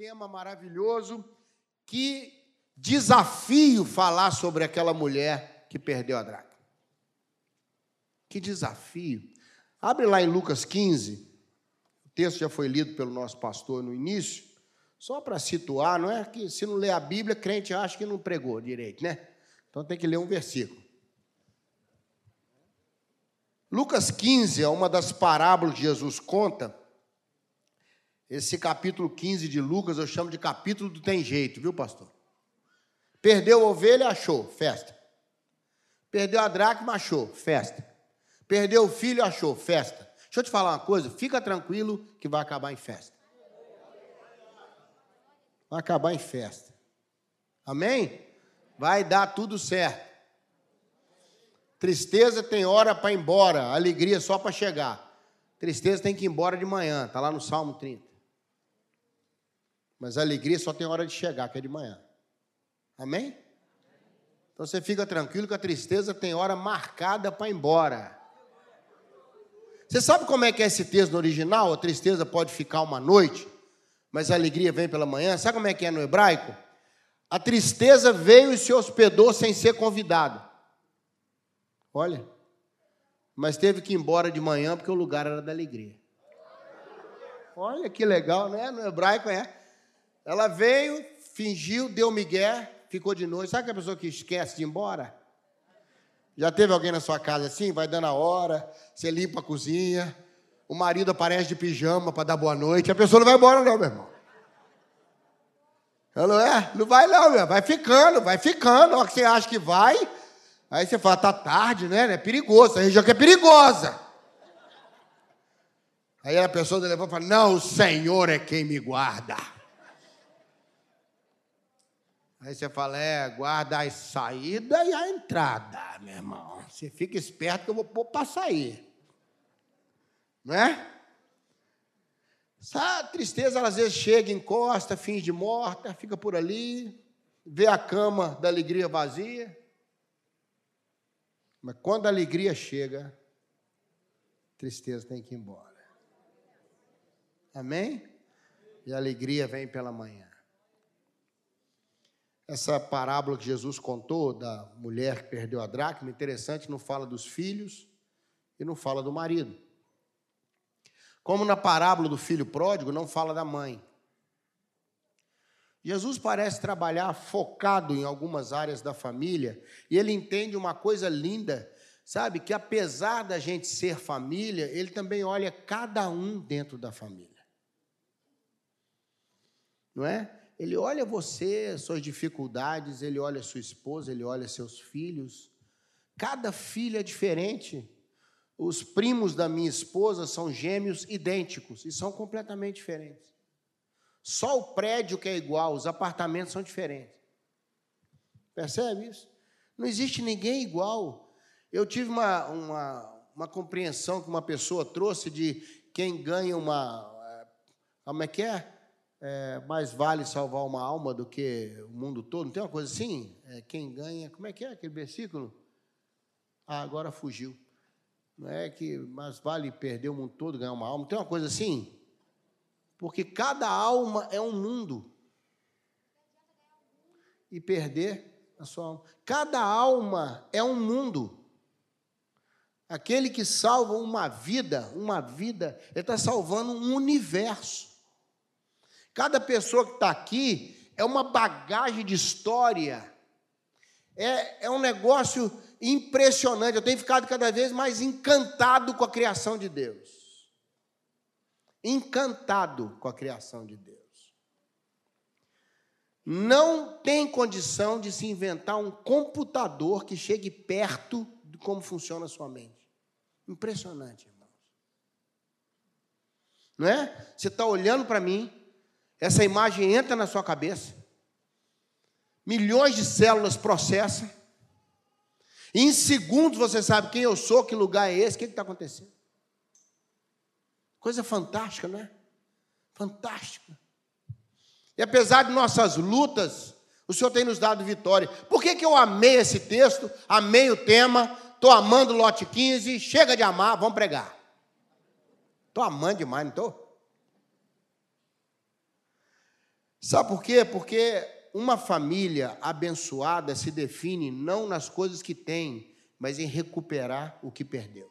tema maravilhoso. Que desafio falar sobre aquela mulher que perdeu a dracma. Que desafio. Abre lá em Lucas 15. O texto já foi lido pelo nosso pastor no início. Só para situar, não é que se não ler a Bíblia, crente acha que não pregou direito, né? Então tem que ler um versículo. Lucas 15 é uma das parábolas que Jesus conta. Esse capítulo 15 de Lucas eu chamo de capítulo do tem jeito, viu, pastor? Perdeu a ovelha, achou, festa. Perdeu a dracma, achou, festa. Perdeu o filho, achou, festa. Deixa eu te falar uma coisa, fica tranquilo que vai acabar em festa. Vai acabar em festa. Amém? Vai dar tudo certo. Tristeza tem hora para ir embora, alegria só para chegar. Tristeza tem que ir embora de manhã, está lá no Salmo 30. Mas a alegria só tem hora de chegar, que é de manhã. Amém? Então você fica tranquilo que a tristeza tem hora marcada para ir embora. Você sabe como é que é esse texto no original? A tristeza pode ficar uma noite, mas a alegria vem pela manhã. Sabe como é que é no hebraico? A tristeza veio e se hospedou sem ser convidado. Olha, mas teve que ir embora de manhã porque o lugar era da alegria. Olha que legal, né? No hebraico é. Ela veio, fingiu, deu migué, ficou de noite. Sabe aquela pessoa que esquece de ir embora? Já teve alguém na sua casa assim? Vai dando a hora, você limpa a cozinha, o marido aparece de pijama para dar boa noite, a pessoa não vai embora, não, meu irmão. Não é? Não vai, não, meu. Vai ficando, vai ficando. A que você acha que vai, Aí você fala, tá tarde, né? É perigoso, a região que é perigosa. Aí a pessoa levanta e fala, não, o Senhor é quem me guarda. Aí você fala, é, guarda a saída e a entrada, meu irmão. Você fica esperto que eu vou pôr para sair. Não é? Essa tristeza, ela, às vezes, chega, encosta, finge morta, fica por ali, vê a cama da alegria vazia. Mas quando a alegria chega, tristeza tem que ir embora. Amém? E a alegria vem pela manhã. Essa parábola que Jesus contou da mulher que perdeu a dracma, interessante, não fala dos filhos e não fala do marido. Como na parábola do filho pródigo, não fala da mãe. Jesus parece trabalhar focado em algumas áreas da família e ele entende uma coisa linda, sabe? Que apesar da gente ser família, ele também olha cada um dentro da família. Não é? Ele olha você, suas dificuldades, ele olha sua esposa, ele olha seus filhos. Cada filho é diferente. Os primos da minha esposa são gêmeos idênticos e são completamente diferentes. Só o prédio que é igual, os apartamentos são diferentes. Percebe isso? Não existe ninguém igual. Eu tive uma, uma, uma compreensão que uma pessoa trouxe de quem ganha uma. Eh, como é que é? É? mais vale salvar uma alma do que o mundo todo. Não tem uma coisa assim? É, quem ganha. Como é que é aquele versículo? Ah, agora fugiu. Não é que mais vale perder o mundo todo ganhar uma alma. Não tem uma coisa assim? Porque cada alma é um mundo. E perder a sua alma. Cada alma é um mundo. Aquele que salva uma vida, uma vida, ele está salvando um universo. Cada pessoa que está aqui é uma bagagem de história. É, é um negócio impressionante. Eu tenho ficado cada vez mais encantado com a criação de Deus encantado com a criação de Deus. Não tem condição de se inventar um computador que chegue perto de como funciona a sua mente. Impressionante, irmãos. Não é? Você está olhando para mim, essa imagem entra na sua cabeça, milhões de células processam, em segundos você sabe quem eu sou, que lugar é esse, o que está acontecendo. Coisa fantástica, não é? Fantástica. E apesar de nossas lutas, o Senhor tem nos dado vitória. Por que, que eu amei esse texto? Amei o tema, estou amando lote 15, chega de amar, vamos pregar. Estou amando demais, não estou? Sabe por quê? Porque uma família abençoada se define não nas coisas que tem, mas em recuperar o que perdeu.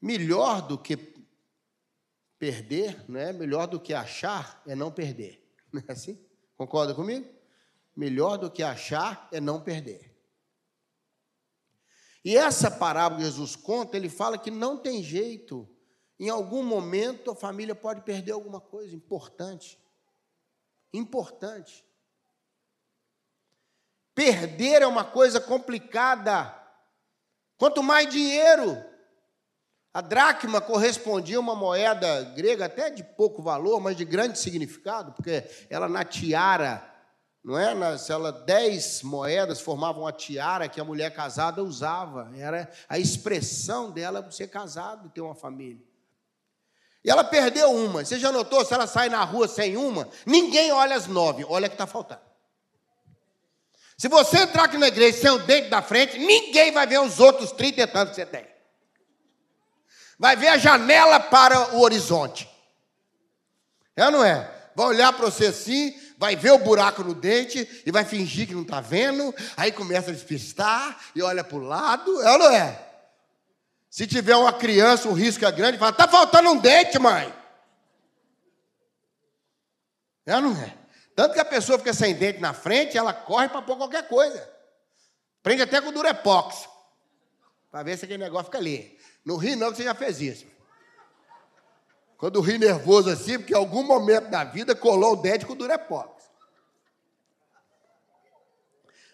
Melhor do que perder, não é? Melhor do que achar é não perder. Não é assim? Concorda comigo? Melhor do que achar é não perder. E essa parábola que Jesus conta, ele fala que não tem jeito. Em algum momento a família pode perder alguma coisa importante. Importante. Perder é uma coisa complicada. Quanto mais dinheiro. A dracma correspondia a uma moeda grega até de pouco valor, mas de grande significado, porque ela na tiara não é? Nas, ela, dez moedas formavam a tiara que a mulher casada usava. Era a expressão dela ser casado e ter uma família. E ela perdeu uma. Você já notou? Se ela sai na rua sem uma, ninguém olha as nove, olha que está faltando. Se você entrar aqui na igreja sem o dente da frente, ninguém vai ver os outros trinta e tantos que você tem. Vai ver a janela para o horizonte. É ou não é? Vai olhar para você assim, vai ver o buraco no dente e vai fingir que não está vendo, aí começa a despistar e olha para o lado, é ou não é? Se tiver uma criança, o risco é grande, fala, está faltando um dente, mãe. É não é? Tanto que a pessoa fica sem dente na frente, ela corre para pôr qualquer coisa. Prende até com durepox. Para ver se aquele negócio fica ali. Não ri não, que você já fez isso. Quando ri nervoso assim, porque em algum momento da vida colou o dente com durepox.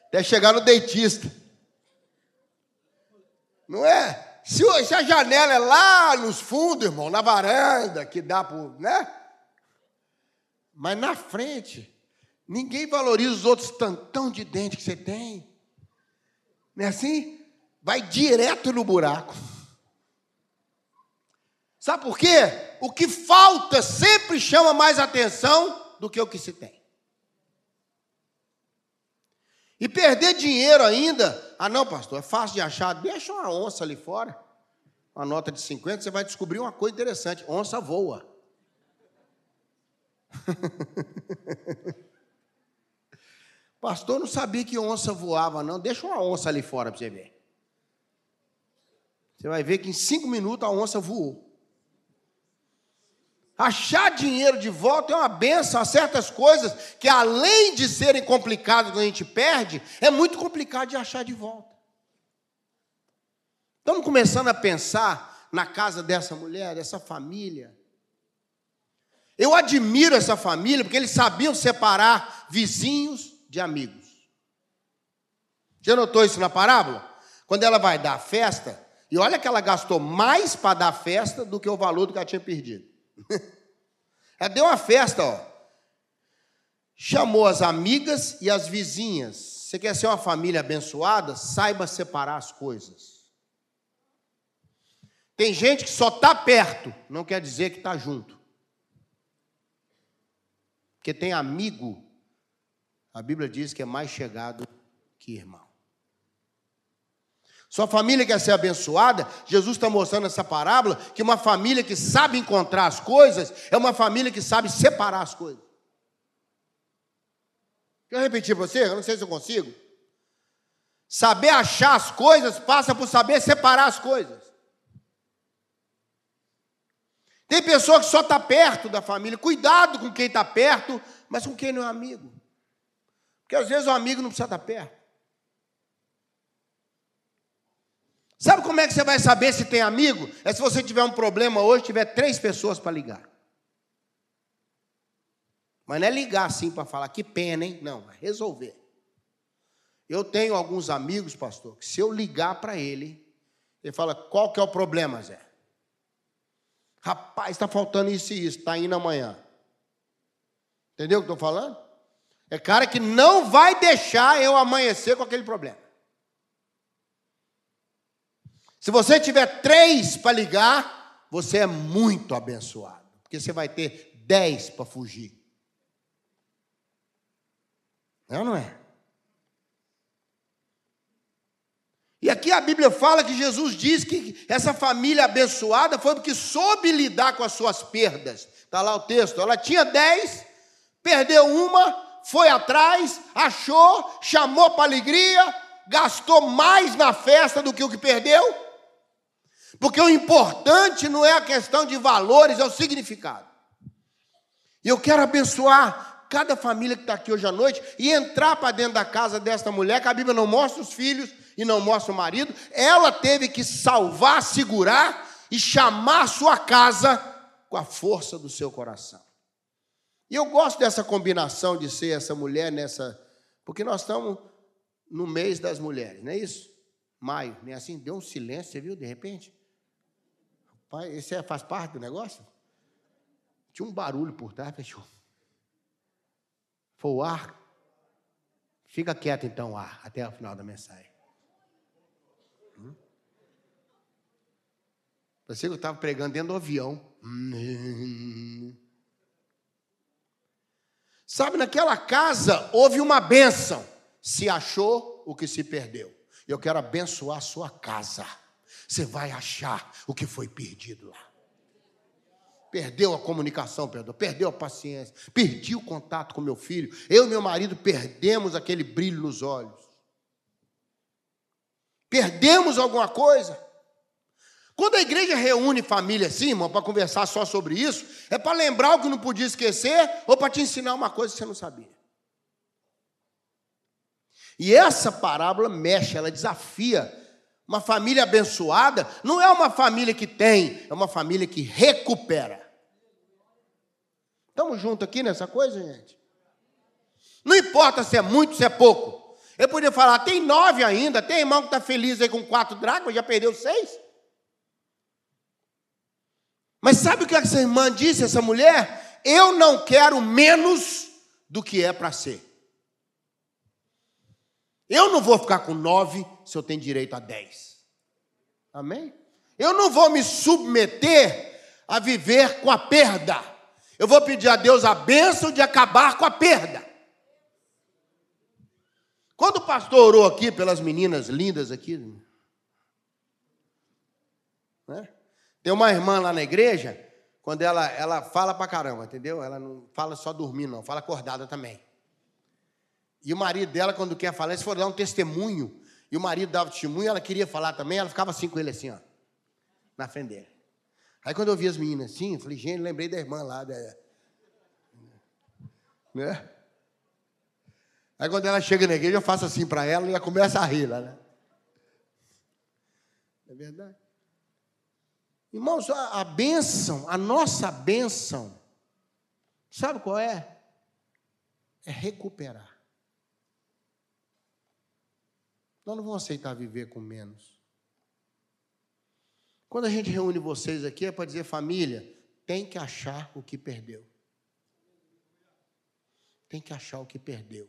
Até chegar no dentista. Não é? Se, se a janela é lá nos fundos, irmão, na varanda, que dá para. Né? Mas na frente, ninguém valoriza os outros tantão de dente que você tem. Não é assim? Vai direto no buraco. Sabe por quê? o que falta sempre chama mais atenção do que o que se tem. E perder dinheiro ainda, ah não, pastor, é fácil de achar, deixa uma onça ali fora, uma nota de 50, você vai descobrir uma coisa interessante, onça voa. pastor não sabia que onça voava não, deixa uma onça ali fora para você ver. Você vai ver que em cinco minutos a onça voou. Achar dinheiro de volta é uma benção. Há certas coisas que, além de serem complicadas quando a gente perde, é muito complicado de achar de volta. Estamos começando a pensar na casa dessa mulher, dessa família. Eu admiro essa família porque eles sabiam separar vizinhos de amigos. Já notou isso na parábola? Quando ela vai dar a festa, e olha que ela gastou mais para dar a festa do que o valor do que ela tinha perdido. Ela deu uma festa, ó. Chamou as amigas e as vizinhas. Você quer ser uma família abençoada? Saiba separar as coisas. Tem gente que só está perto, não quer dizer que está junto. Porque tem amigo, a Bíblia diz que é mais chegado que irmão. Sua família quer ser abençoada? Jesus está mostrando essa parábola que uma família que sabe encontrar as coisas é uma família que sabe separar as coisas. Quer repetir para você? Eu não sei se eu consigo. Saber achar as coisas passa por saber separar as coisas. Tem pessoa que só está perto da família. Cuidado com quem está perto, mas com quem não é amigo. Porque às vezes o amigo não precisa estar tá perto. Sabe como é que você vai saber se tem amigo? É se você tiver um problema hoje, tiver três pessoas para ligar. Mas não é ligar assim para falar que pena, hein? Não, é resolver. Eu tenho alguns amigos, pastor, que se eu ligar para ele, ele fala: qual que é o problema, Zé? Rapaz, está faltando isso e isso, está indo amanhã. Entendeu o que estou falando? É cara que não vai deixar eu amanhecer com aquele problema. Se você tiver três para ligar, você é muito abençoado, porque você vai ter dez para fugir. É ou não é? E aqui a Bíblia fala que Jesus diz que essa família abençoada foi porque soube lidar com as suas perdas. Está lá o texto. Ela tinha dez, perdeu uma, foi atrás, achou, chamou para alegria, gastou mais na festa do que o que perdeu. Porque o importante não é a questão de valores, é o significado. E eu quero abençoar cada família que está aqui hoje à noite e entrar para dentro da casa desta mulher, que a Bíblia não mostra os filhos e não mostra o marido. Ela teve que salvar, segurar e chamar a sua casa com a força do seu coração. E eu gosto dessa combinação de ser essa mulher nessa. Porque nós estamos no mês das mulheres, não é isso? Maio, nem assim? Deu um silêncio, você viu, de repente? Pai, esse é, faz parte do negócio? Tinha um barulho por trás, fechou. Foi o ar. Fica quieto então, ar, até o final da mensagem. Hum? Parecia que eu estava pregando dentro do avião. Sabe, naquela casa houve uma bênção. Se achou o que se perdeu. Eu quero abençoar a sua casa você vai achar o que foi perdido lá. Perdeu a comunicação, perdão, perdeu a paciência, perdi o contato com meu filho. Eu e meu marido perdemos aquele brilho nos olhos. Perdemos alguma coisa. Quando a igreja reúne família assim, irmão, para conversar só sobre isso, é para lembrar o que não podia esquecer ou para te ensinar uma coisa que você não sabia. E essa parábola mexe, ela desafia uma família abençoada não é uma família que tem, é uma família que recupera. Estamos juntos aqui nessa coisa, gente? Não importa se é muito, se é pouco. Eu poderia falar, tem nove ainda, tem irmão que está feliz aí com quatro dracmas, já perdeu seis. Mas sabe o que essa irmã disse, essa mulher? Eu não quero menos do que é para ser. Eu não vou ficar com nove se eu tenho direito a dez. Amém? Eu não vou me submeter a viver com a perda. Eu vou pedir a Deus a bênção de acabar com a perda. Quando o pastor orou aqui pelas meninas lindas aqui, né? tem uma irmã lá na igreja, quando ela, ela fala pra caramba, entendeu? Ela não fala só dormindo, não, fala acordada também. E o marido dela, quando quer falar, se for dar um testemunho, e o marido dava testemunho, ela queria falar também, ela ficava assim com ele, assim, ó, na frente dele. Aí quando eu vi as meninas assim, eu falei, gente, lembrei da irmã lá, da... né? Aí quando ela chega na igreja, eu faço assim para ela e ela começa a rir lá, né? É verdade. Irmãos, a, a bênção, a nossa bênção, sabe qual é? É recuperar. Nós não vamos aceitar viver com menos. Quando a gente reúne vocês aqui é para dizer, família, tem que achar o que perdeu. Tem que achar o que perdeu.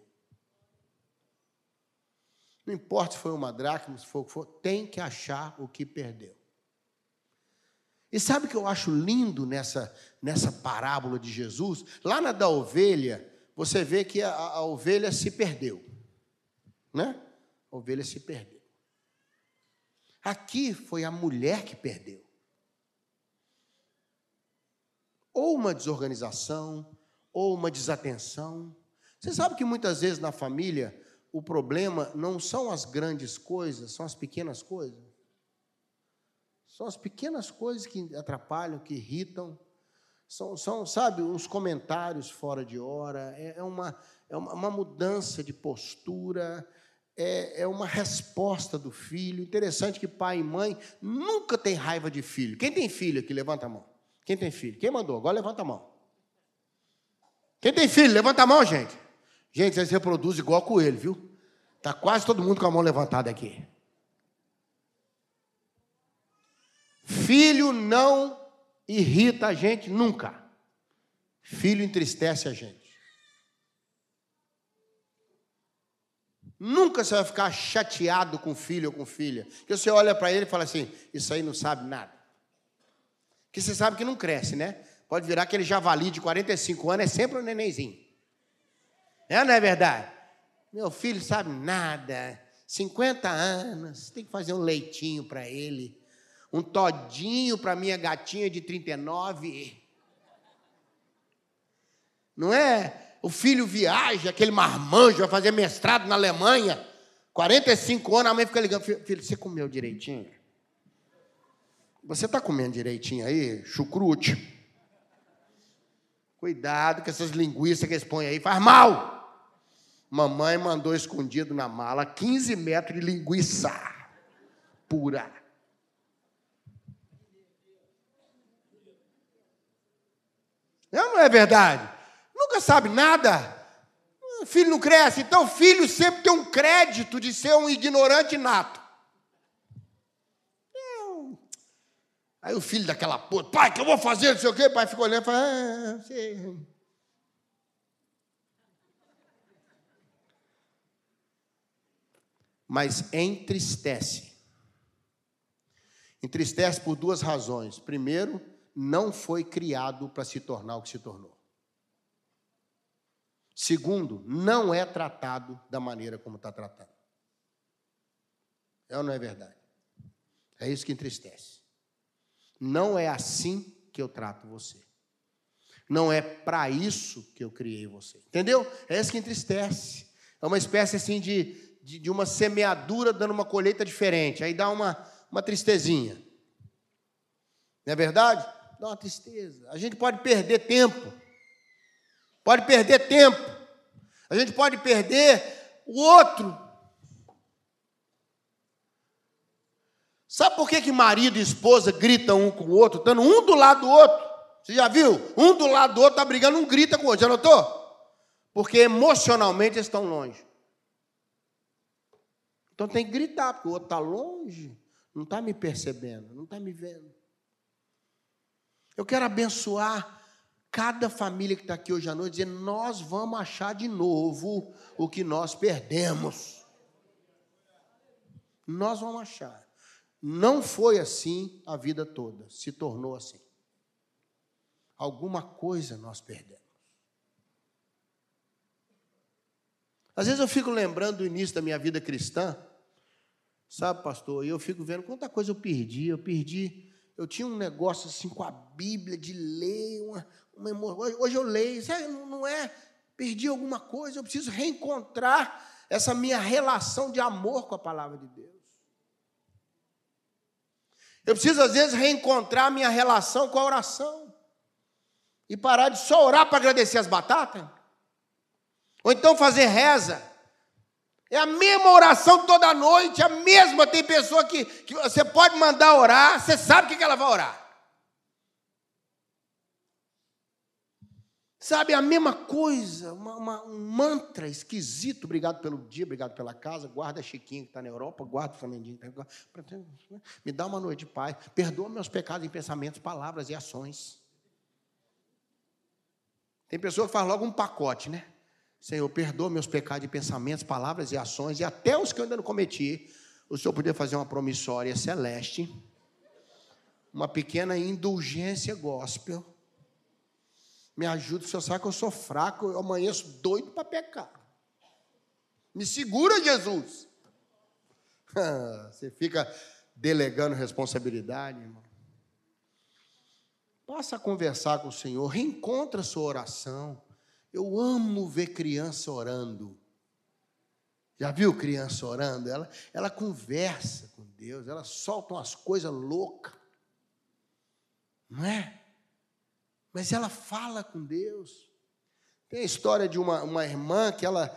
Não importa se foi uma dracma, se for o que for, tem que achar o que perdeu. E sabe o que eu acho lindo nessa, nessa parábola de Jesus? Lá na da ovelha, você vê que a, a ovelha se perdeu. Né? A ovelha se perdeu. Aqui foi a mulher que perdeu. Ou uma desorganização, ou uma desatenção. Você sabe que muitas vezes na família o problema não são as grandes coisas, são as pequenas coisas. São as pequenas coisas que atrapalham, que irritam. São, são sabe, os comentários fora de hora. É, é uma, é uma mudança de postura, é, é uma resposta do filho. Interessante que pai e mãe nunca tem raiva de filho. Quem tem filho aqui? Levanta a mão. Quem tem filho? Quem mandou? Agora levanta a mão. Quem tem filho? Levanta a mão, gente. Gente, vocês reproduzem igual coelho, viu? Está quase todo mundo com a mão levantada aqui. Filho não irrita a gente nunca. Filho entristece a gente. Nunca você vai ficar chateado com filho ou com filha. Que você olha para ele e fala assim: Isso aí não sabe nada. Que você sabe que não cresce, né? Pode virar aquele javali de 45 anos, é sempre um nenenzinho. É não é verdade? Meu filho sabe nada, 50 anos, tem que fazer um leitinho para ele, um todinho para minha gatinha de 39. Não é? O filho viaja, aquele marmanjo, vai fazer mestrado na Alemanha, 45 anos, a mãe fica ligando, filho, você comeu direitinho? Você está comendo direitinho aí? Chucrute. Cuidado com essas linguiças que eles põem aí, faz mal. Mamãe mandou escondido na mala 15 metros de linguiça pura. Não, não é verdade? Nunca sabe nada. O filho não cresce. Então, filho sempre tem um crédito de ser um ignorante nato. Aí o filho daquela puta, pai, que eu vou fazer, não sei o quê. O pai ficou olhando e falou, ah. Mas entristece. Entristece por duas razões. Primeiro, não foi criado para se tornar o que se tornou. Segundo, não é tratado da maneira como está tratado. É ou não é verdade? É isso que entristece. Não é assim que eu trato você. Não é para isso que eu criei você. Entendeu? É isso que entristece. É uma espécie assim de, de, de uma semeadura dando uma colheita diferente. Aí dá uma, uma tristezinha. Não é verdade? Dá uma tristeza. A gente pode perder tempo. Pode perder tempo. A gente pode perder o outro. Sabe por que, que marido e esposa gritam um com o outro, estando um do lado do outro? Você já viu? Um do lado do outro está brigando, um grita com o outro. Já notou? Porque emocionalmente eles estão longe. Então tem que gritar, porque o outro está longe, não está me percebendo, não está me vendo. Eu quero abençoar cada família que está aqui hoje à noite, dizendo: nós vamos achar de novo o que nós perdemos. Nós vamos achar. Não foi assim a vida toda, se tornou assim. Alguma coisa nós perdemos. Às vezes eu fico lembrando do início da minha vida cristã, sabe, pastor? E eu fico vendo quanta coisa eu perdi. Eu perdi eu tinha um negócio assim com a Bíblia, de ler, uma hoje eu leio, não é, perdi alguma coisa, eu preciso reencontrar essa minha relação de amor com a palavra de Deus. Eu preciso, às vezes, reencontrar a minha relação com a oração. E parar de só orar para agradecer as batatas. Ou então fazer reza. É a mesma oração toda noite, a mesma. Tem pessoa que, que você pode mandar orar, você sabe o que, que ela vai orar. Sabe, a mesma coisa, uma, uma, um mantra esquisito. Obrigado pelo dia, obrigado pela casa. Guarda Chiquinho que está na Europa, guarda o Fernandinho. Tá Me dá uma noite de paz. Perdoa meus pecados em pensamentos, palavras e ações. Tem pessoa que faz logo um pacote, né? Senhor, perdoa meus pecados de pensamentos, palavras e ações, e até os que eu ainda não cometi. O Senhor podia fazer uma promissória celeste, uma pequena indulgência gospel. Me ajuda, o Senhor sabe que eu sou fraco, eu amanheço doido para pecar. Me segura, Jesus. Você fica delegando responsabilidade, irmão. Passa a conversar com o Senhor, reencontra a sua oração. Eu amo ver criança orando. Já viu criança orando? Ela, ela conversa com Deus, ela solta umas coisas loucas. Não é? Mas ela fala com Deus. Tem a história de uma, uma irmã que ela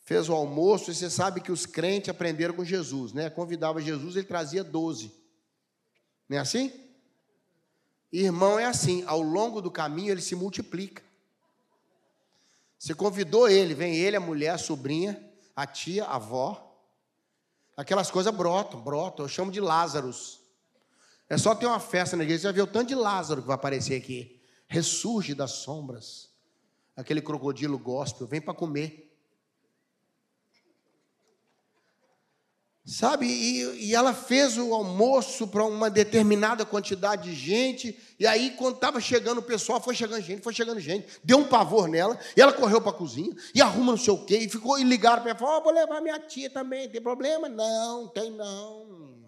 fez o almoço, e você sabe que os crentes aprenderam com Jesus, né? Convidava Jesus, ele trazia doze. Não é assim? Irmão é assim, ao longo do caminho ele se multiplica. Você convidou ele, vem ele, a mulher, a sobrinha, a tia, a avó. Aquelas coisas brotam, brotam. Eu chamo de Lázaros. É só ter uma festa na igreja, você vai ver o tanto de Lázaro que vai aparecer aqui. Ressurge das sombras. Aquele crocodilo gospel, vem para comer. Sabe? E, e ela fez o almoço para uma determinada quantidade de gente. E aí, quando estava chegando o pessoal, foi chegando gente, foi chegando gente. Deu um pavor nela. E ela correu para a cozinha e arruma não sei o quê. E ficou e ligaram para ela: falou, oh, vou levar minha tia também. Tem problema? Não, tem não.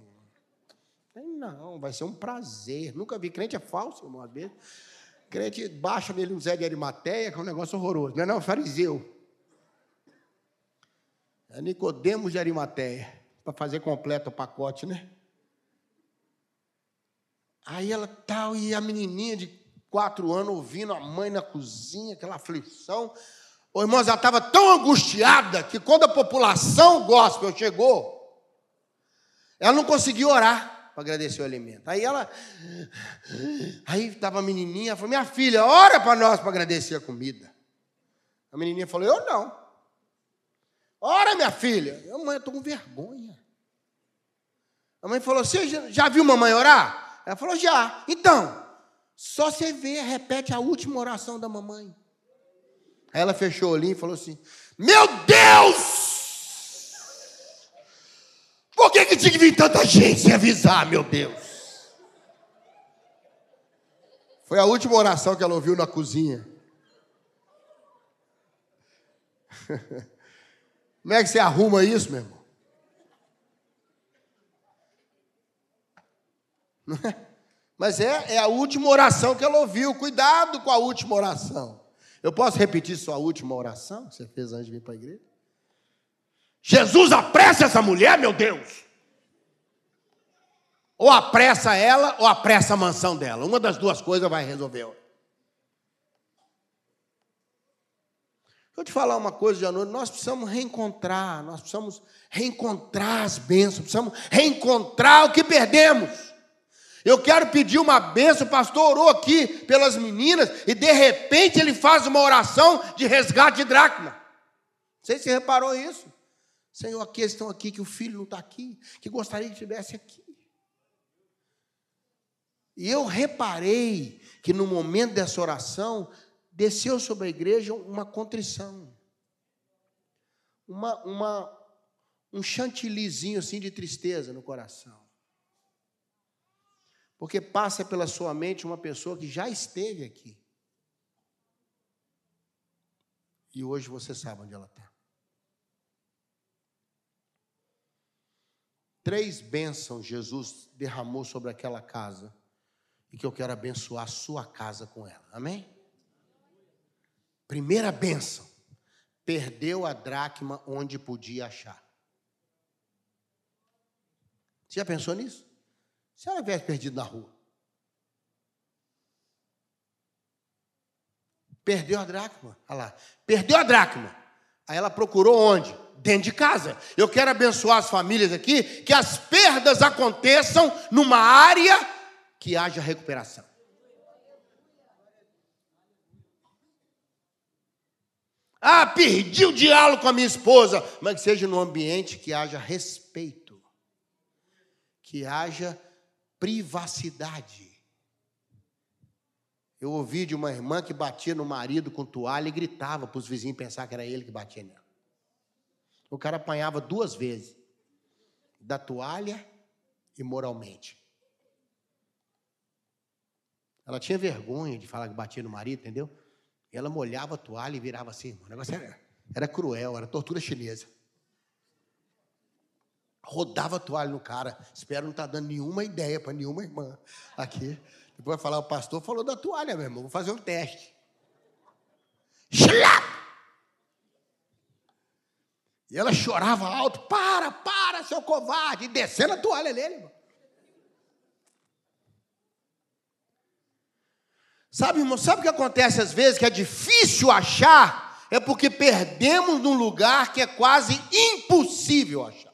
Tem não. Vai ser um prazer. Nunca vi. Crente é falso, irmão, às vezes. Crente baixa nele um Zé de Arimateia, que é um negócio horroroso. Não é não, é fariseu. É Nicodemos de Arimateia para fazer completo o pacote, né? Aí ela tal, e a menininha de quatro anos ouvindo a mãe na cozinha, aquela aflição. O irmão estava tão angustiada que quando a população gospel chegou, ela não conseguiu orar para agradecer o alimento. Aí ela, aí estava a menininha, falou: Minha filha, ora para nós para agradecer a comida. A menininha falou: Eu não. Ora, minha filha. Eu, mãe, eu estou com vergonha. A mãe falou: Você já, já viu mamãe orar? Ela falou: Já. Então, só você vê, repete a última oração da mamãe. Aí ela fechou o olhinho e falou assim: Meu Deus! Por que, tinha que vir tanta gente sem avisar, meu Deus? Foi a última oração que ela ouviu na cozinha. Como é que você arruma isso, meu irmão? Mas é, é a última oração que ela ouviu. Cuidado com a última oração. Eu posso repetir sua última oração que você fez antes de vir para a igreja? Jesus apressa essa mulher, meu Deus! Ou apressa ela, ou apressa a mansão dela. Uma das duas coisas vai resolver. Deixa eu te falar uma coisa de noite. Nós precisamos reencontrar, nós precisamos reencontrar as bênçãos, precisamos reencontrar o que perdemos. Eu quero pedir uma benção, o pastor orou aqui pelas meninas, e de repente ele faz uma oração de resgate de dracma. Não sei se você reparou isso. Senhor, aqueles estão aqui, que o filho não está aqui, que gostaria que estivesse aqui. E eu reparei que no momento dessa oração, desceu sobre a igreja uma contrição, uma, uma, um chantilizinho assim de tristeza no coração. Porque passa pela sua mente uma pessoa que já esteve aqui. E hoje você sabe onde ela está. Três bênçãos Jesus derramou sobre aquela casa. E que eu quero abençoar a sua casa com ela. Amém? Primeira bênção. Perdeu a dracma onde podia achar. Você já pensou nisso? Se ela tivesse perdido na rua. Perdeu a dracma. Olha lá. Perdeu a dracma. Aí ela procurou onde? Dentro de casa. Eu quero abençoar as famílias aqui, que as perdas aconteçam numa área que haja recuperação. Ah, perdi o diálogo com a minha esposa, mas que seja num ambiente que haja respeito, que haja privacidade. Eu ouvi de uma irmã que batia no marido com toalha e gritava para os vizinhos pensar que era ele que batia nela. O cara apanhava duas vezes, da toalha e moralmente. Ela tinha vergonha de falar que batia no marido, entendeu? E ela molhava a toalha e virava assim. O negócio era, era cruel, era tortura chinesa rodava a toalha no cara. Espero não estar tá dando nenhuma ideia para nenhuma irmã aqui. Depois vai falar, o pastor falou da toalha, meu irmão. Vou fazer um teste. Schlap! E ela chorava alto: para, para, seu covarde! E descendo a toalha nele, irmão. Sabe, irmão, sabe o que acontece às vezes que é difícil achar? É porque perdemos num lugar que é quase impossível achar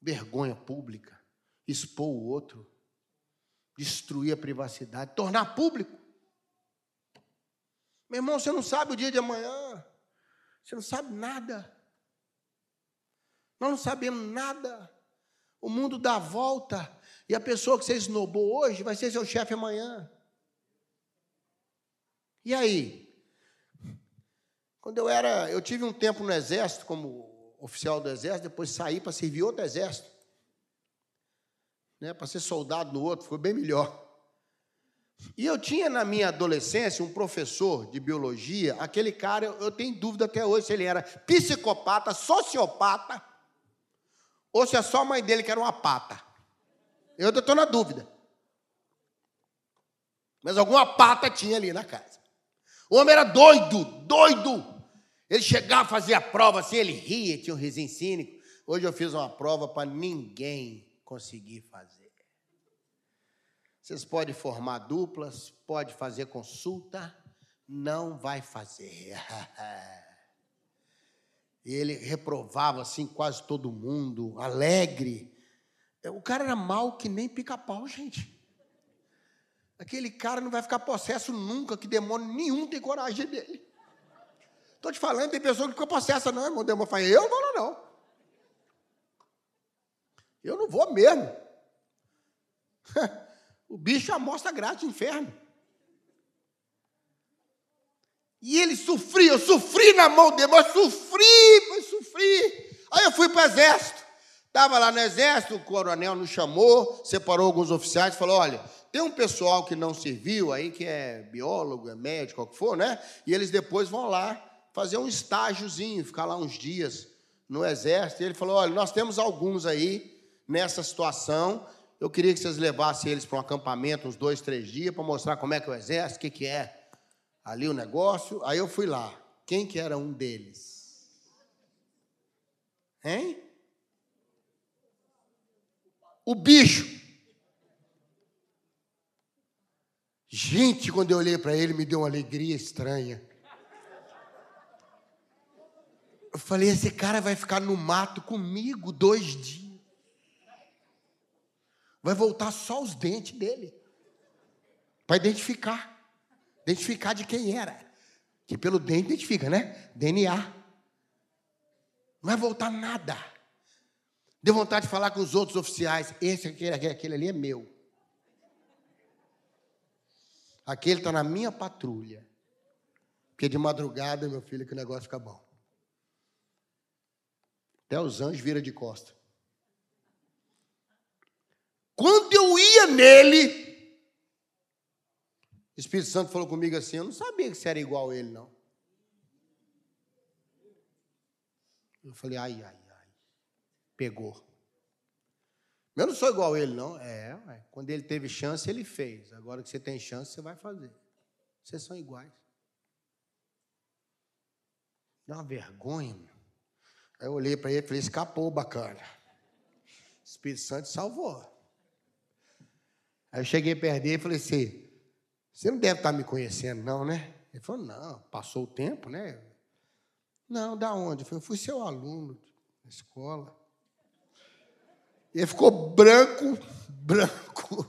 vergonha pública, expor o outro, destruir a privacidade, tornar público. Meu irmão, você não sabe o dia de amanhã, você não sabe nada. Nós não sabemos nada. O mundo dá volta. E a pessoa que você esnobou hoje vai ser seu chefe amanhã. E aí? Quando eu era. Eu tive um tempo no exército como oficial do exército, depois saí para servir outro exército. Né, para ser soldado no outro, foi bem melhor. E eu tinha na minha adolescência um professor de biologia, aquele cara, eu tenho dúvida até hoje se ele era psicopata, sociopata, ou se é só a mãe dele que era uma pata. Eu estou na dúvida. Mas alguma pata tinha ali na casa. O homem era doido, doido. Ele chegava, fazia a prova assim, ele ria, tinha um risinho cínico. Hoje eu fiz uma prova para ninguém conseguir fazer. Vocês podem formar duplas, pode fazer consulta, não vai fazer. Ele reprovava assim quase todo mundo, alegre. O cara era mal que nem pica-pau, gente. Aquele cara não vai ficar possesso nunca, que demônio nenhum tem coragem dele. Estou te falando, tem pessoa que ficou possessa, não, irmão. Demônio fala, eu não vou não. Eu não vou mesmo. o bicho amostra grátis no inferno. E ele sofria, eu sofri na mão dele, mas sofri, mas sofri. Aí eu fui para o exército. Estava lá no exército, o coronel nos chamou, separou alguns oficiais e falou: olha, tem um pessoal que não serviu aí, que é biólogo, é médico, o que for, né? E eles depois vão lá fazer um estágiozinho, ficar lá uns dias no exército. E ele falou: olha, nós temos alguns aí nessa situação. Eu queria que vocês levassem eles para um acampamento uns dois, três dias para mostrar como é que é o exército, o que, que é ali o negócio. Aí eu fui lá. Quem que era um deles? Hein? O bicho. Gente, quando eu olhei para ele, me deu uma alegria estranha. Eu falei: esse cara vai ficar no mato comigo dois dias. Vai voltar só os dentes dele. Para identificar. Identificar de quem era. Que pelo dente identifica, né? DNA. Não vai voltar nada. Deu vontade de falar com os outros oficiais. Esse, aquele, aquele, aquele ali é meu. Aquele está na minha patrulha. Porque de madrugada, meu filho, que o negócio fica bom. Até os anjos viram de costa. Quando eu ia nele, o Espírito Santo falou comigo assim: eu não sabia que você era igual a ele, não. Eu falei, ai, ai, ai. Pegou. Eu não sou igual a ele, não. É, quando ele teve chance, ele fez. Agora que você tem chance, você vai fazer. Vocês são iguais. Dá uma vergonha, meu. Aí eu olhei para ele e falei: escapou, bacana. Espírito Santo salvou. Aí eu cheguei perto dele e falei assim: você não deve estar me conhecendo, não, né? Ele falou: não, passou o tempo, né? Não, da onde? Eu falei: fui seu aluno na escola. Ele ficou branco, branco.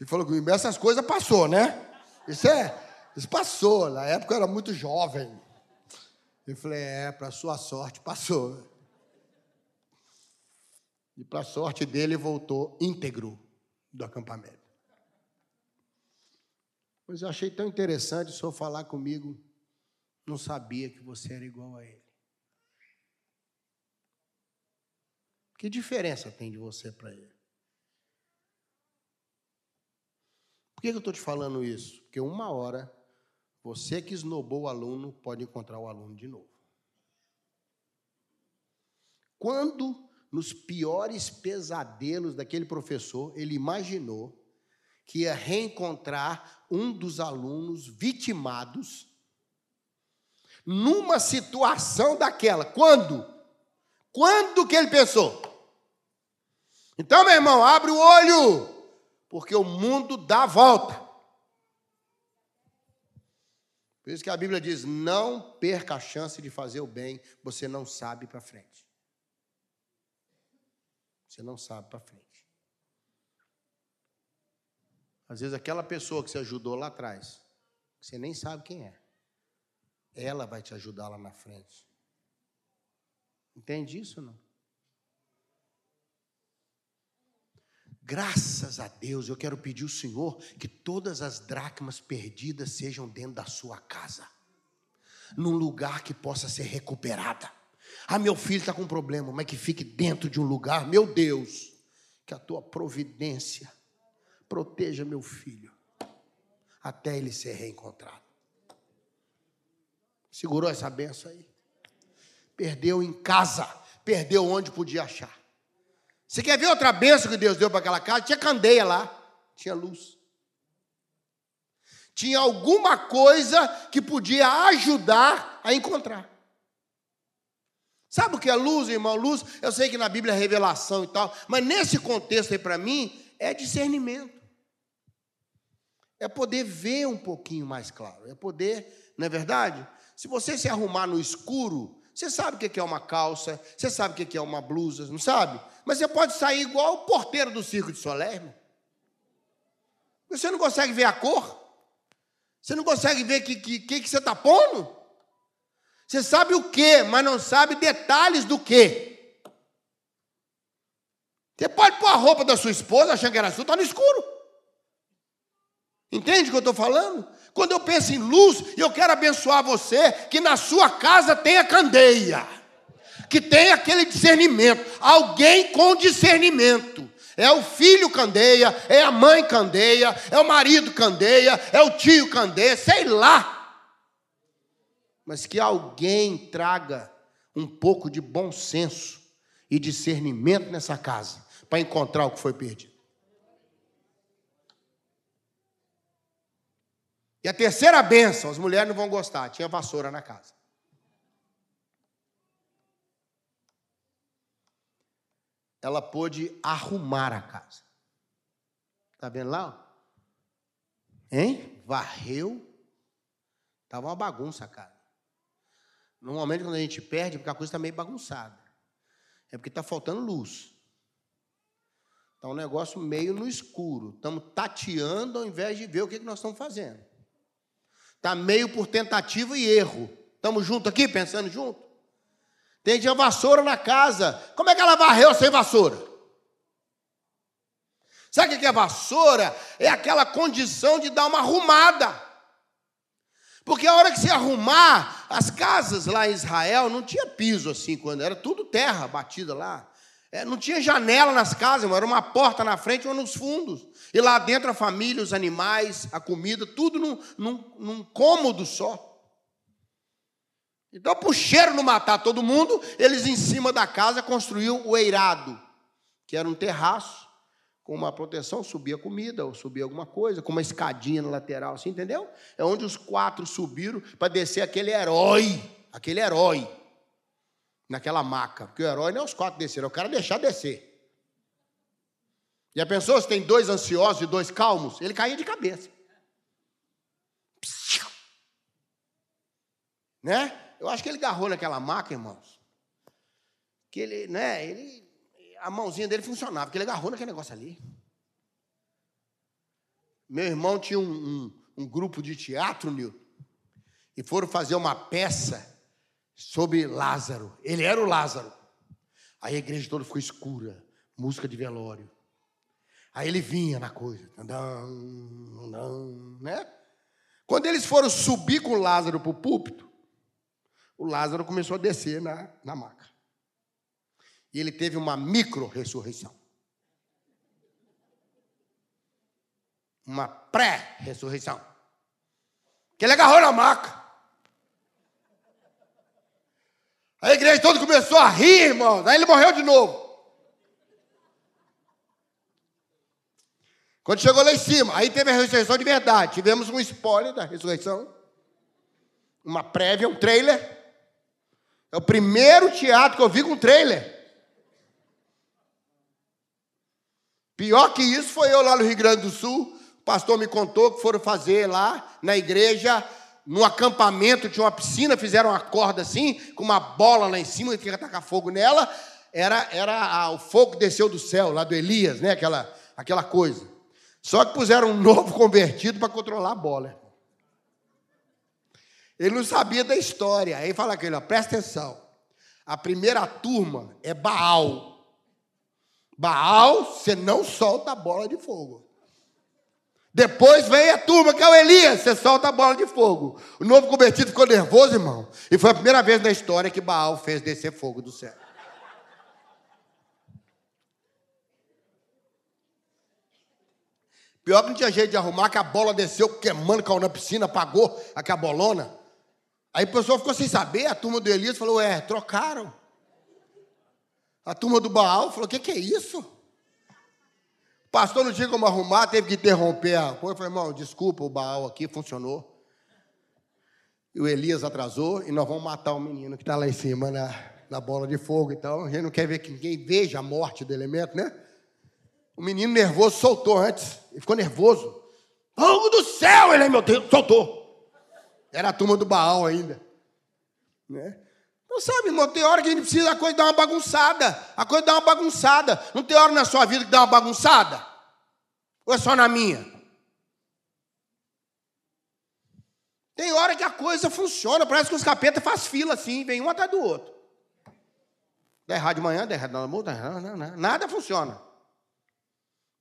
E falou comigo: essas coisas passou, né? Isso é, isso passou. Na época eu era muito jovem. Eu falei, é, para sua sorte, passou. E para sorte dele, voltou íntegro do acampamento. Mas eu achei tão interessante o senhor falar comigo, não sabia que você era igual a ele. Que diferença tem de você para ele? Por que eu estou te falando isso? Porque uma hora você que esnobou o aluno pode encontrar o aluno de novo. Quando, nos piores pesadelos daquele professor, ele imaginou que ia reencontrar um dos alunos vitimados numa situação daquela. Quando? Quando que ele pensou? Então, meu irmão, abre o olho, porque o mundo dá volta. Por isso que a Bíblia diz: não perca a chance de fazer o bem, você não sabe para frente. Você não sabe para frente. Às vezes aquela pessoa que você ajudou lá atrás, você nem sabe quem é, ela vai te ajudar lá na frente. Entende isso não? Graças a Deus, eu quero pedir ao Senhor que todas as dracmas perdidas sejam dentro da sua casa, num lugar que possa ser recuperada. Ah, meu filho está com um problema, mas que fique dentro de um lugar, meu Deus, que a tua providência proteja meu filho até ele ser reencontrado. Segurou essa benção aí? Perdeu em casa, perdeu onde podia achar. Você quer ver outra benção que Deus deu para aquela casa? Tinha candeia lá, tinha luz. Tinha alguma coisa que podia ajudar a encontrar. Sabe o que é luz, irmão? Luz, eu sei que na Bíblia é revelação e tal, mas nesse contexto aí para mim é discernimento. É poder ver um pouquinho mais claro, é poder, não é verdade? Se você se arrumar no escuro, você sabe o que é uma calça, você sabe o que é uma blusa, não sabe? Mas você pode sair igual o porteiro do circo de irmão. Você não consegue ver a cor? Você não consegue ver o que, que, que, você está pondo? Você sabe o que, mas não sabe detalhes do que. Você pode pôr a roupa da sua esposa achando que era sua, está no escuro. Entende o que eu estou falando? Quando eu penso em luz, eu quero abençoar você que na sua casa tenha candeia, que tenha aquele discernimento, alguém com discernimento. É o filho candeia, é a mãe candeia, é o marido candeia, é o tio candeia, sei lá. Mas que alguém traga um pouco de bom senso e discernimento nessa casa para encontrar o que foi perdido. E a terceira bênção, as mulheres não vão gostar, tinha vassoura na casa. Ela pôde arrumar a casa. Está vendo lá? Hein? Varreu. Estava uma bagunça a casa. Normalmente quando a gente perde, porque a coisa está meio bagunçada. É porque está faltando luz. Está um negócio meio no escuro. Estamos tateando ao invés de ver o que nós estamos fazendo. Está meio por tentativa e erro. Estamos juntos aqui, pensando junto? Tem dia vassoura na casa. Como é que ela varreu sem vassoura? Sabe o que é vassoura? É aquela condição de dar uma arrumada. Porque a hora que você arrumar, as casas lá em Israel não tinha piso assim, quando era tudo terra batida lá. É, não tinha janela nas casas, era uma porta na frente ou nos fundos. E lá dentro a família, os animais, a comida, tudo num, num, num cômodo só. Então, para o cheiro não matar todo mundo, eles em cima da casa construíam o eirado, que era um terraço com uma proteção, subia comida ou subia alguma coisa, com uma escadinha na lateral, assim, entendeu? É onde os quatro subiram para descer aquele herói, aquele herói naquela maca. Porque o herói não é os quatro desceram, é o cara deixar descer. Já pensou se tem dois ansiosos e dois calmos? Ele caía de cabeça. Né? Eu acho que ele agarrou naquela maca, irmãos. Que ele, né, ele, a mãozinha dele funcionava, porque ele agarrou naquele negócio ali. Meu irmão tinha um, um, um grupo de teatro, Nilton, e foram fazer uma peça sobre Lázaro. Ele era o Lázaro. Aí a igreja toda ficou escura, música de velório. Aí ele vinha na coisa, né? Quando eles foram subir com Lázaro para o púlpito, o Lázaro começou a descer na, na maca. E ele teve uma micro-ressurreição. Uma pré-ressurreição. Que ele agarrou na maca. A igreja toda começou a rir, irmão. Aí ele morreu de novo. Quando chegou lá em cima, aí teve a ressurreição de verdade. Tivemos um spoiler da ressurreição. Uma prévia, um trailer. É o primeiro teatro que eu vi com trailer. Pior que isso foi eu lá no Rio Grande do Sul. O pastor me contou que foram fazer lá na igreja no acampamento tinha uma piscina, fizeram uma corda assim, com uma bola lá em cima, que ia tacar fogo nela. Era, era a, o fogo que desceu do céu, lá do Elias, né? aquela, aquela coisa. Só que puseram um novo convertido para controlar a bola. Ele não sabia da história. Aí fala aquele, ó, presta atenção. A primeira turma é Baal. Baal, você não solta a bola de fogo. Depois vem a turma, que é o Elias, você solta a bola de fogo. O novo convertido ficou nervoso, irmão. E foi a primeira vez na história que Baal fez descer fogo do céu. Pior que não tinha jeito de arrumar, que a bola desceu queimando, caiu na piscina, apagou aquela bolona. Aí o pessoal ficou sem saber, a turma do Elias falou, é, trocaram. A turma do Baal falou, o que, que é isso? Pastor não tinha como arrumar, teve que interromper a coisa. Eu falei, irmão, desculpa, o Baal aqui funcionou. E o Elias atrasou e nós vamos matar o menino que está lá em cima na, na bola de fogo. Então, a gente não quer ver que ninguém veja a morte do elemento, né? O menino nervoso soltou antes. Ele ficou nervoso. Fogo do céu! Ele, meu Deus, soltou. Era a turma do Baal ainda. Né? Não sabe, irmão, tem hora que a gente precisa a coisa dar uma bagunçada. A coisa dá uma bagunçada. Não tem hora na sua vida que dá uma bagunçada? Ou é só na minha? Tem hora que a coisa funciona, parece que os capetas fazem fila assim, vem um atrás do outro. Dá errado de manhã, dá errado na almoço, nada funciona.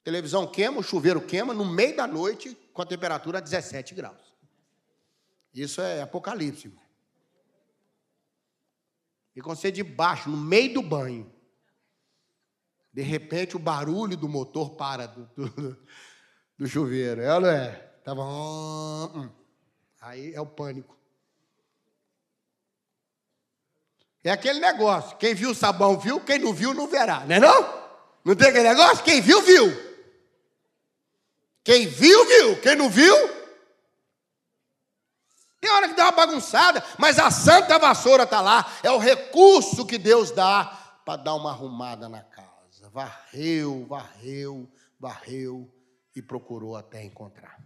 televisão queima, o chuveiro queima no meio da noite com a temperatura a 17 graus. Isso é apocalipse. E quando você debaixo, no meio do banho, de repente o barulho do motor para do, do, do chuveiro. É não é? Tava. Hum. Aí é o pânico. É aquele negócio. Quem viu o sabão viu, quem não viu não verá, não é não? Não tem aquele negócio? Quem viu, viu. Quem viu, viu. Quem não viu, tem hora que dá uma bagunçada, mas a santa vassoura está lá. É o recurso que Deus dá para dar uma arrumada na casa. Varreu, varreu, varreu e procurou até encontrar.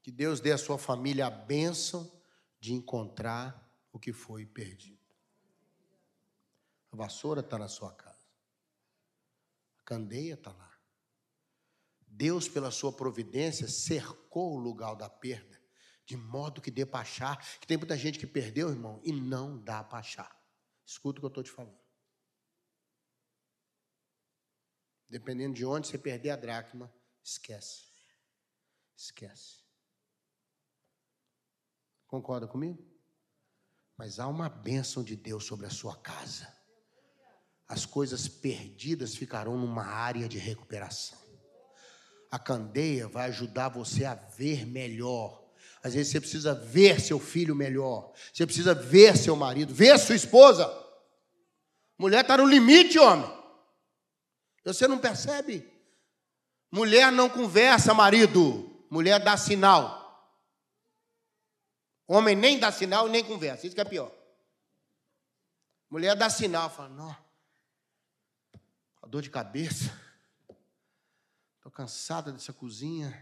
Que Deus dê à sua família a bênção de encontrar o que foi perdido. A vassoura está na sua casa. A candeia está lá. Deus, pela sua providência, cercou o lugar da perda, de modo que dê para achar. Que tem muita gente que perdeu, irmão, e não dá para achar. Escuta o que eu estou te falando. Dependendo de onde você perder a dracma, esquece. Esquece. Concorda comigo? Mas há uma bênção de Deus sobre a sua casa. As coisas perdidas ficarão numa área de recuperação. A candeia vai ajudar você a ver melhor. Às vezes você precisa ver seu filho melhor. Você precisa ver seu marido, ver sua esposa. Mulher está no limite, homem. Você não percebe? Mulher não conversa, marido. Mulher dá sinal. Homem nem dá sinal nem conversa. Isso que é pior. Mulher dá sinal, fala, não. A dor de cabeça. Cansada dessa cozinha.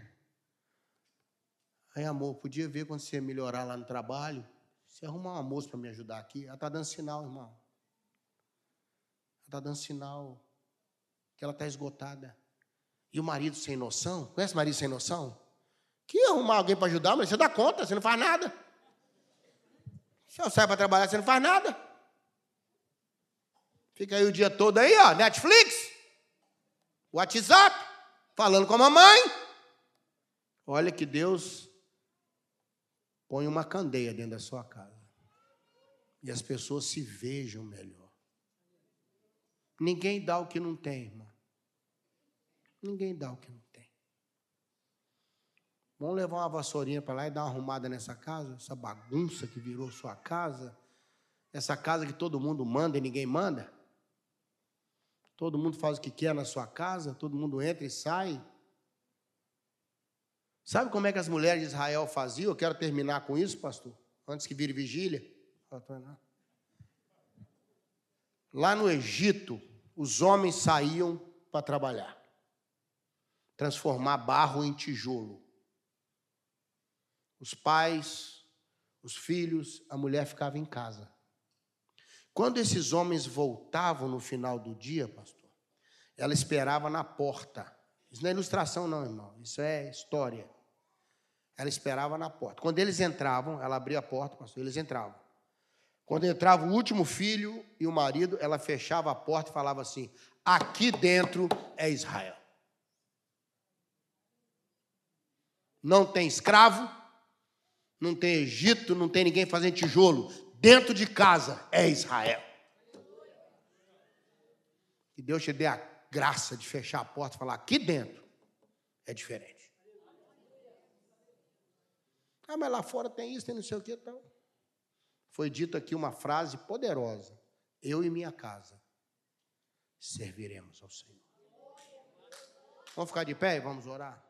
Aí, amor, podia ver quando você melhorar lá no trabalho. Você arrumar uma moça para me ajudar aqui. Ela está dando sinal, irmão. Ela está dando sinal que ela está esgotada. E o marido sem noção, conhece marido sem noção? Que arrumar alguém para ajudar, mas você dá conta, você não faz nada. Se eu saio para trabalhar, você não faz nada. Fica aí o dia todo aí, ó, Netflix, WhatsApp falando com a mamãe. Olha que Deus põe uma candeia dentro da sua casa. E as pessoas se vejam melhor. Ninguém dá o que não tem, irmão. Ninguém dá o que não tem. Vamos levar uma vassourinha para lá e dar uma arrumada nessa casa, essa bagunça que virou sua casa, essa casa que todo mundo manda e ninguém manda. Todo mundo faz o que quer na sua casa, todo mundo entra e sai. Sabe como é que as mulheres de Israel faziam? Eu quero terminar com isso, pastor, antes que vire vigília. Lá no Egito, os homens saíam para trabalhar, transformar barro em tijolo. Os pais, os filhos, a mulher ficava em casa. Quando esses homens voltavam no final do dia, pastor, ela esperava na porta. Isso não é ilustração, não, irmão. Isso é história. Ela esperava na porta. Quando eles entravam, ela abria a porta, pastor, eles entravam. Quando entrava o último filho e o marido, ela fechava a porta e falava assim: Aqui dentro é Israel. Não tem escravo, não tem Egito, não tem ninguém fazendo tijolo. Dentro de casa é Israel. Que Deus te dê a graça de fechar a porta e falar: aqui dentro é diferente. Ah, mas lá fora tem isso, tem não sei o que. Então. Foi dito aqui uma frase poderosa: Eu e minha casa serviremos ao Senhor. Vamos ficar de pé e vamos orar?